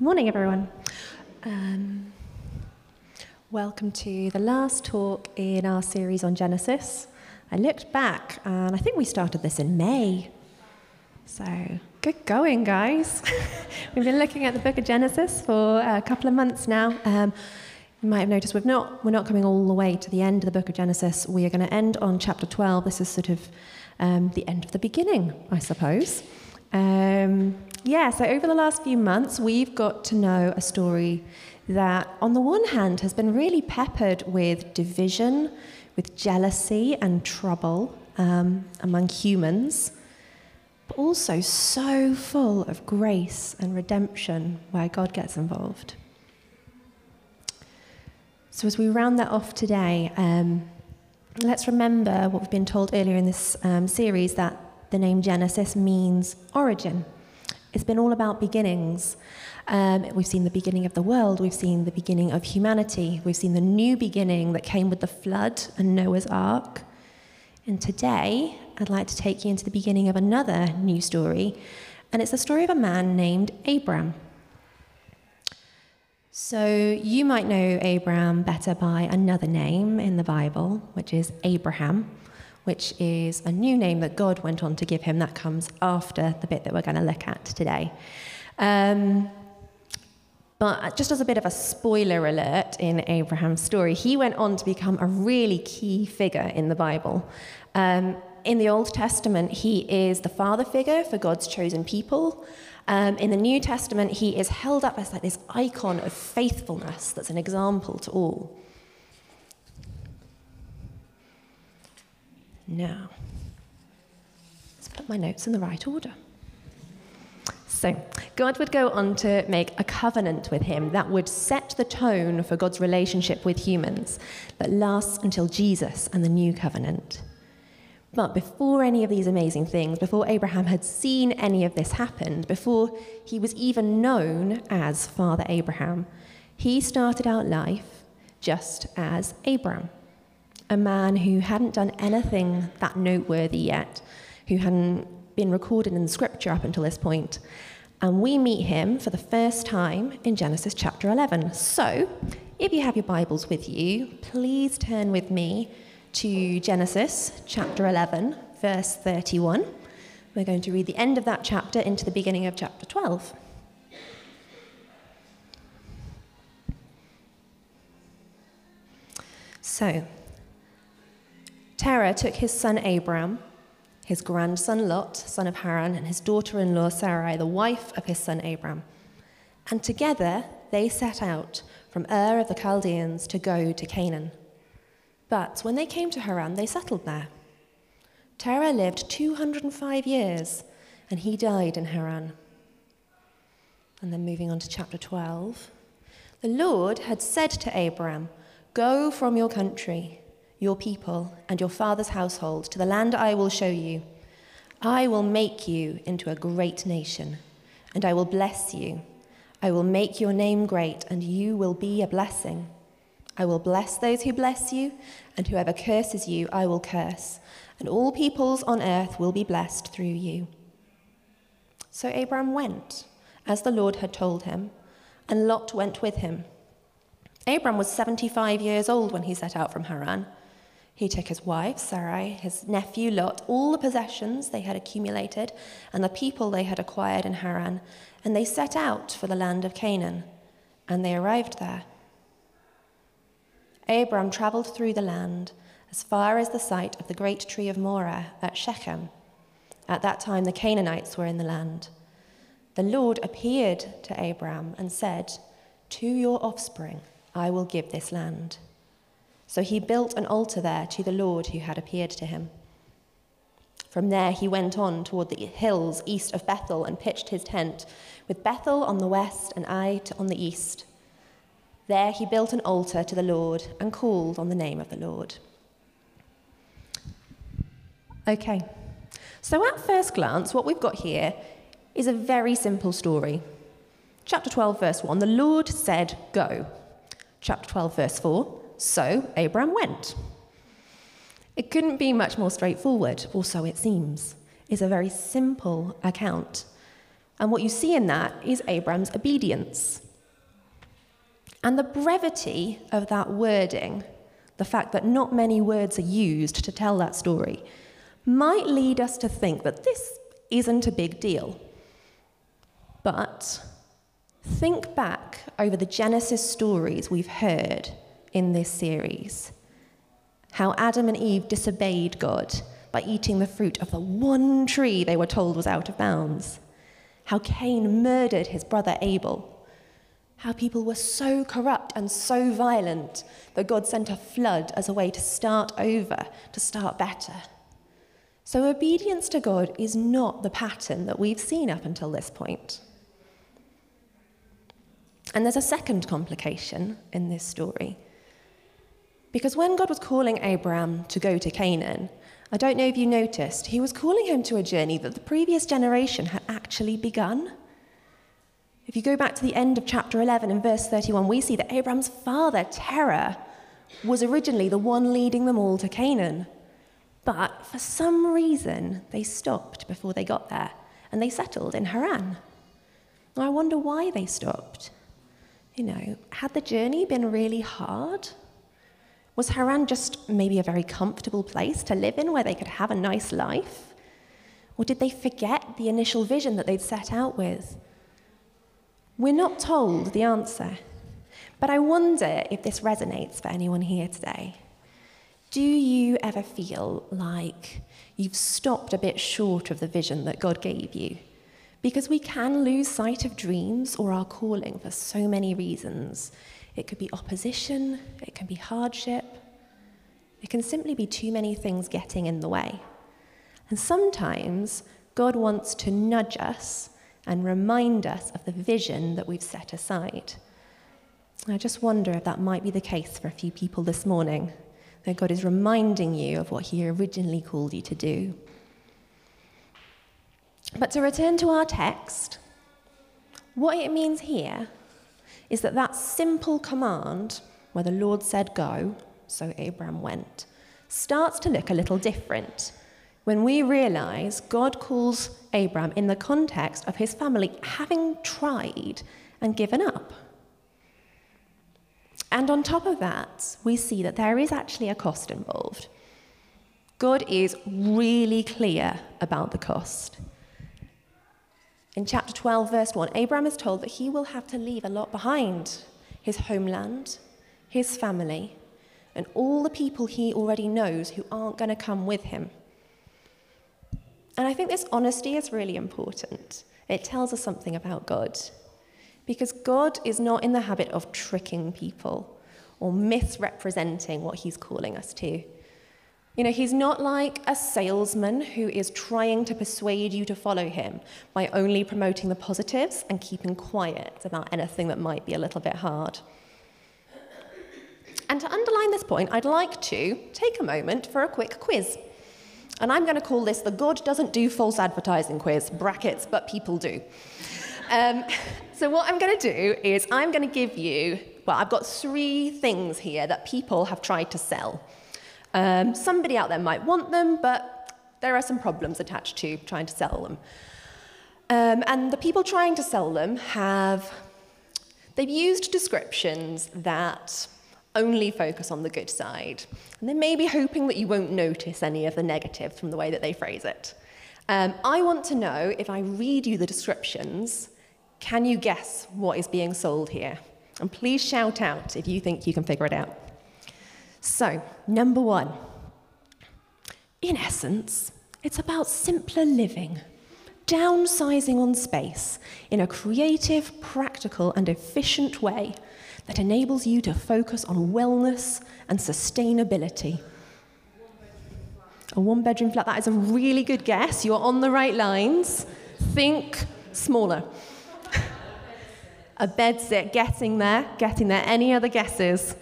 Morning, everyone. Um, welcome to the last talk in our series on Genesis. I looked back and I think we started this in May. So, good going, guys. We've been looking at the book of Genesis for a couple of months now. Um, you might have noticed we've not, we're not coming all the way to the end of the book of Genesis. We are going to end on chapter 12. This is sort of um, the end of the beginning, I suppose. Um, yeah, so over the last few months, we've got to know a story that, on the one hand, has been really peppered with division, with jealousy and trouble um, among humans, but also so full of grace and redemption where God gets involved. So, as we round that off today, um, let's remember what we've been told earlier in this um, series that the name Genesis means origin. It's been all about beginnings. Um, we've seen the beginning of the world, we've seen the beginning of humanity, we've seen the new beginning that came with the flood and Noah's Ark. And today, I'd like to take you into the beginning of another new story, and it's the story of a man named Abram. So, you might know Abram better by another name in the Bible, which is Abraham which is a new name that God went on to give him. That comes after the bit that we're going to look at today. Um, but just as a bit of a spoiler alert in Abraham's story, he went on to become a really key figure in the Bible. Um, in the Old Testament, he is the father figure for God's chosen people. Um, in the New Testament, he is held up as like this icon of faithfulness that's an example to all. Now, let's put my notes in the right order. So, God would go on to make a covenant with him that would set the tone for God's relationship with humans that lasts until Jesus and the new covenant. But before any of these amazing things, before Abraham had seen any of this happen, before he was even known as Father Abraham, he started out life just as Abram a man who hadn't done anything that noteworthy yet, who hadn't been recorded in scripture up until this point. And we meet him for the first time in Genesis chapter 11. So, if you have your Bibles with you, please turn with me to Genesis chapter 11, verse 31. We're going to read the end of that chapter into the beginning of chapter 12. So, Terah took his son Abram, his grandson Lot, son of Haran, and his daughter in law Sarai, the wife of his son Abram. And together they set out from Ur of the Chaldeans to go to Canaan. But when they came to Haran, they settled there. Terah lived 205 years, and he died in Haran. And then moving on to chapter 12. The Lord had said to Abram, Go from your country your people, and your father's household to the land I will show you. I will make you into a great nation, and I will bless you. I will make your name great, and you will be a blessing. I will bless those who bless you, and whoever curses you, I will curse, and all peoples on earth will be blessed through you. So Abram went, as the Lord had told him, and Lot went with him. Abram was 75 years old when he set out from Haran. He took his wife, Sarai, his nephew Lot, all the possessions they had accumulated, and the people they had acquired in Haran, and they set out for the land of Canaan, and they arrived there. Abram traveled through the land as far as the site of the great tree of Moreh at Shechem. At that time, the Canaanites were in the land. The Lord appeared to Abram and said, To your offspring I will give this land. So he built an altar there to the Lord who had appeared to him. From there he went on toward the hills east of Bethel and pitched his tent, with Bethel on the west and Ai on the east. There he built an altar to the Lord and called on the name of the Lord. Okay, so at first glance, what we've got here is a very simple story. Chapter 12, verse 1 the Lord said, Go. Chapter 12, verse 4 so Abram went. It couldn't be much more straightforward, or so it seems. It's a very simple account. And what you see in that is Abram's obedience. And the brevity of that wording, the fact that not many words are used to tell that story, might lead us to think that this isn't a big deal. But think back over the Genesis stories we've heard in this series. How Adam and Eve disobeyed God by eating the fruit of the one tree they were told was out of bounds. How Cain murdered his brother Abel how people were so corrupt and so violent that God sent a flood as a way to start over, to start better. So, obedience to God is not the pattern that we've seen up until this point. And there's a second complication in this story. Because when God was calling Abraham to go to Canaan, I don't know if you noticed, he was calling him to a journey that the previous generation had actually begun. If you go back to the end of chapter 11 and verse 31, we see that Abraham's father, Terah, was originally the one leading them all to Canaan. But for some reason, they stopped before they got there and they settled in Haran. I wonder why they stopped. You know, had the journey been really hard? Was Haran just maybe a very comfortable place to live in where they could have a nice life? Or did they forget the initial vision that they'd set out with? We're not told the answer, but I wonder if this resonates for anyone here today. Do you ever feel like you've stopped a bit short of the vision that God gave you? Because we can lose sight of dreams or our calling for so many reasons. It could be opposition, it can be hardship, it can simply be too many things getting in the way. And sometimes God wants to nudge us and remind us of the vision that we've set aside. I just wonder if that might be the case for a few people this morning, that God is reminding you of what He originally called you to do. But to return to our text, what it means here is that that simple command, where the Lord said go, so Abraham went, starts to look a little different when we realize God calls Abraham in the context of his family having tried and given up. And on top of that, we see that there is actually a cost involved. God is really clear about the cost. In chapter 12, verse 1, Abraham is told that he will have to leave a lot behind his homeland, his family, and all the people he already knows who aren't going to come with him. And I think this honesty is really important. It tells us something about God. Because God is not in the habit of tricking people or misrepresenting what he's calling us to. You know, he's not like a salesman who is trying to persuade you to follow him by only promoting the positives and keeping quiet about anything that might be a little bit hard. And to underline this point, I'd like to take a moment for a quick quiz. And I'm going to call this the God doesn't do false advertising quiz, brackets, but people do. Um, so, what I'm going to do is I'm going to give you, well, I've got three things here that people have tried to sell. Um, somebody out there might want them, but there are some problems attached to trying to sell them. Um, and the people trying to sell them have, they've used descriptions that only focus on the good side. And they may be hoping that you won't notice any of the negatives from the way that they phrase it. Um, I want to know if I read you the descriptions, can you guess what is being sold here? And please shout out if you think you can figure it out. So, number one. In essence, it's about simpler living, downsizing on space in a creative, practical, and efficient way that enables you to focus on wellness and sustainability. A one bedroom flat, that is a really good guess. You're on the right lines. Think smaller. a bed sit, getting there, getting there. Any other guesses?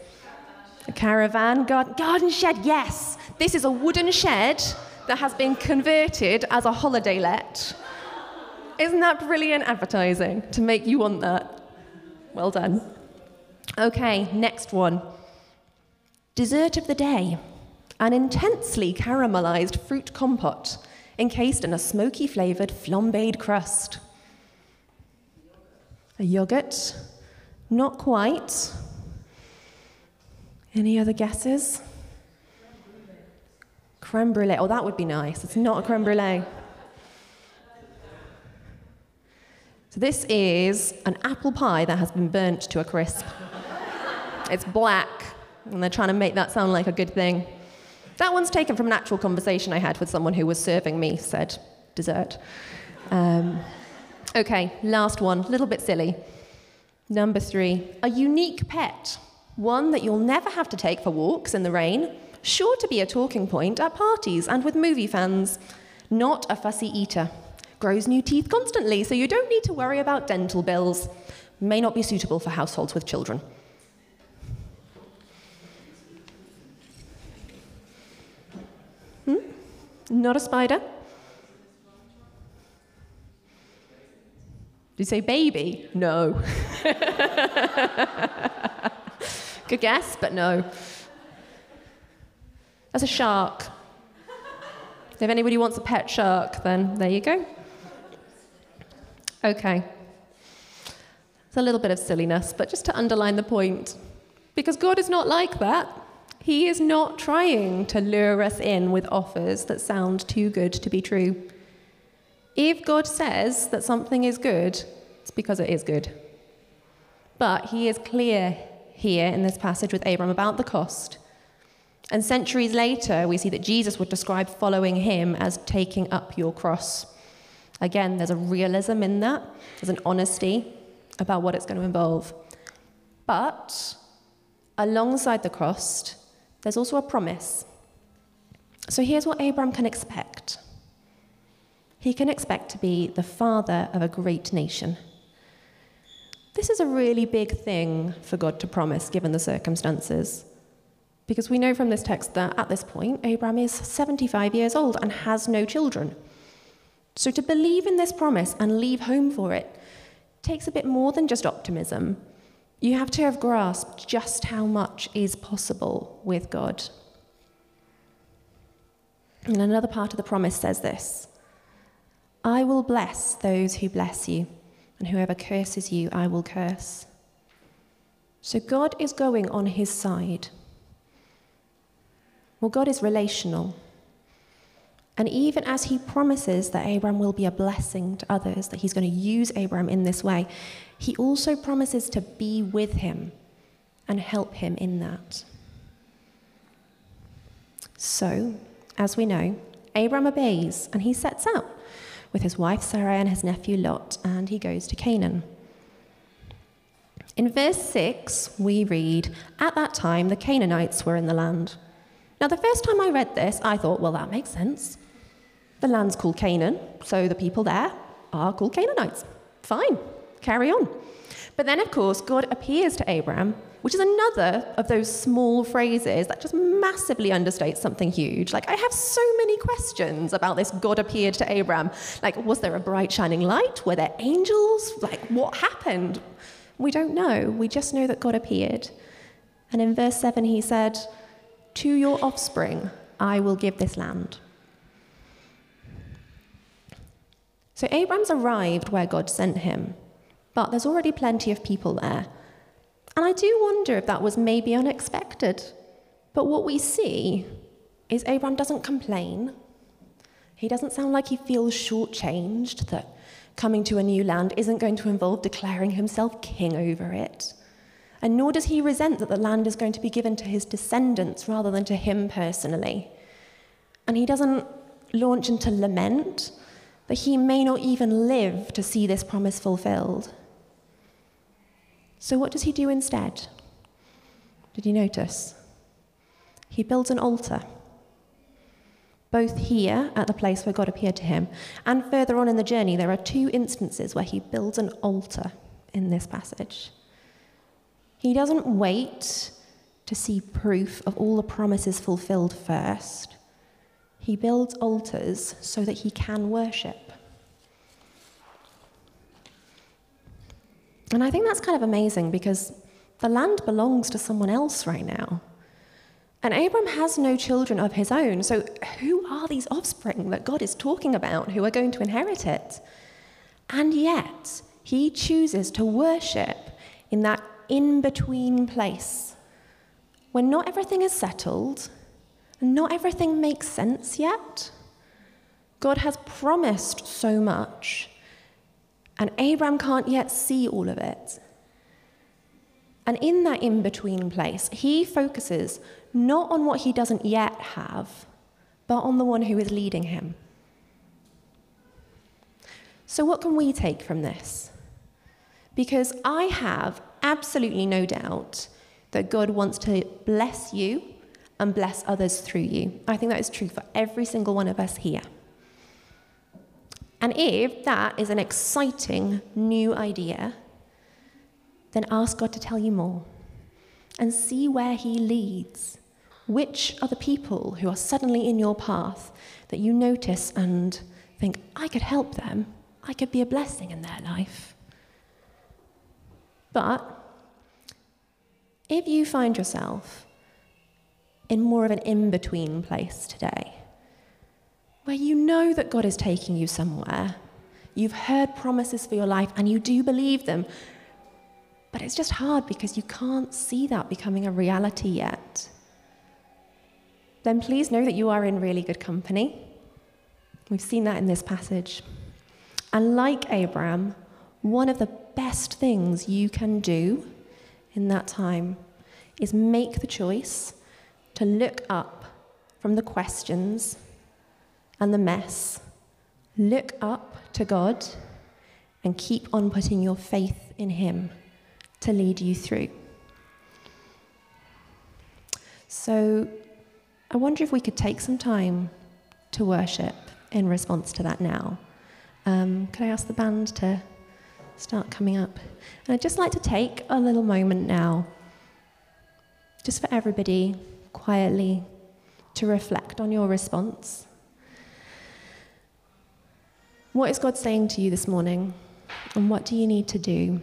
A caravan, garden, garden shed, yes. This is a wooden shed that has been converted as a holiday let. Isn't that brilliant advertising to make you want that? Well done. Okay, next one. Dessert of the day an intensely caramelized fruit compote encased in a smoky flavored flambéed crust. A yogurt? Not quite. Any other guesses? Creme brulee. Oh, that would be nice. It's not a creme brulee. So, this is an apple pie that has been burnt to a crisp. it's black, and they're trying to make that sound like a good thing. That one's taken from an actual conversation I had with someone who was serving me said dessert. Um, okay, last one, a little bit silly. Number three, a unique pet. One that you'll never have to take for walks in the rain, sure to be a talking point at parties and with movie fans. Not a fussy eater. Grows new teeth constantly, so you don't need to worry about dental bills. May not be suitable for households with children. Hmm? Not a spider? Did you say baby? No. Good guess, but no. That's a shark. If anybody wants a pet shark, then there you go. Okay. It's a little bit of silliness, but just to underline the point. Because God is not like that. He is not trying to lure us in with offers that sound too good to be true. If God says that something is good, it's because it is good. But he is clear here in this passage with Abram about the cost. And centuries later, we see that Jesus would describe following him as taking up your cross. Again, there's a realism in that, there's an honesty about what it's going to involve. But alongside the cost, there's also a promise. So here's what Abram can expect he can expect to be the father of a great nation. This is a really big thing for God to promise, given the circumstances. Because we know from this text that at this point, Abram is 75 years old and has no children. So to believe in this promise and leave home for it takes a bit more than just optimism. You have to have grasped just how much is possible with God. And another part of the promise says this I will bless those who bless you, and whoever curses you, I will curse. So God is going on his side. Well, God is relational. And even as he promises that Abram will be a blessing to others, that he's going to use Abram in this way, he also promises to be with him and help him in that. So, as we know, Abram obeys and he sets out with his wife Sarah and his nephew Lot, and he goes to Canaan. In verse 6, we read, At that time the Canaanites were in the land. Now, the first time I read this, I thought, well, that makes sense. The land's called Canaan, so the people there are called Canaanites. Fine, carry on. But then, of course, God appears to Abraham, which is another of those small phrases that just massively understates something huge. Like, I have so many questions about this God appeared to Abraham. Like, was there a bright shining light? Were there angels? Like, what happened? We don't know. We just know that God appeared. And in verse 7, he said, To your offspring I will give this land. So Abram's arrived where God sent him. But there's already plenty of people there. And I do wonder if that was maybe unexpected. But what we see is Abram doesn't complain. He doesn't sound like he feels shortchanged, that coming to a new land isn't going to involve declaring himself king over it. And nor does he resent that the land is going to be given to his descendants rather than to him personally. And he doesn't launch into lament that he may not even live to see this promise fulfilled. So, what does he do instead? Did you notice? He builds an altar, both here at the place where God appeared to him, and further on in the journey, there are two instances where he builds an altar in this passage. He doesn't wait to see proof of all the promises fulfilled first. He builds altars so that he can worship. And I think that's kind of amazing because the land belongs to someone else right now. And Abram has no children of his own. So, who are these offspring that God is talking about who are going to inherit it? And yet, he chooses to worship in that in between place when not everything is settled and not everything makes sense yet. God has promised so much, and Abraham can't yet see all of it. And in that in between place, he focuses not on what he doesn't yet have, but on the one who is leading him. So, what can we take from this? Because I have absolutely no doubt that God wants to bless you and bless others through you. I think that is true for every single one of us here. And if that is an exciting new idea, then ask God to tell you more and see where He leads. Which are the people who are suddenly in your path that you notice and think, I could help them? I could be a blessing in their life. But if you find yourself in more of an in between place today, where you know that God is taking you somewhere, you've heard promises for your life and you do believe them, but it's just hard because you can't see that becoming a reality yet, then please know that you are in really good company. We've seen that in this passage. And like Abraham, one of the best things you can do in that time is make the choice to look up from the questions and the mess, look up to God, and keep on putting your faith in Him to lead you through. So, I wonder if we could take some time to worship in response to that now. Um, could I ask the band to start coming up? And I'd just like to take a little moment now, just for everybody, quietly, to reflect on your response. What is God saying to you this morning? And what do you need to do?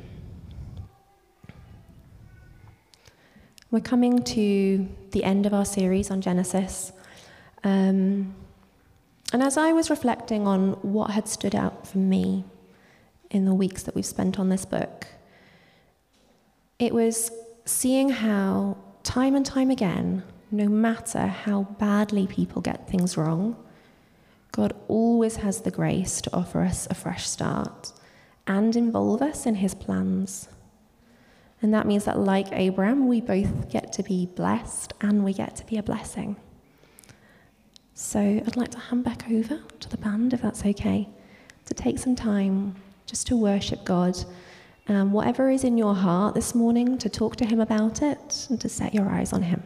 We're coming to the end of our series on Genesis. Um, and as I was reflecting on what had stood out for me in the weeks that we've spent on this book, it was seeing how, time and time again, no matter how badly people get things wrong, God always has the grace to offer us a fresh start and involve us in his plans. And that means that, like Abraham, we both get to be blessed and we get to be a blessing. So I'd like to hand back over to the band, if that's okay, to take some time just to worship God. Um, whatever is in your heart this morning, to talk to Him about it and to set your eyes on Him.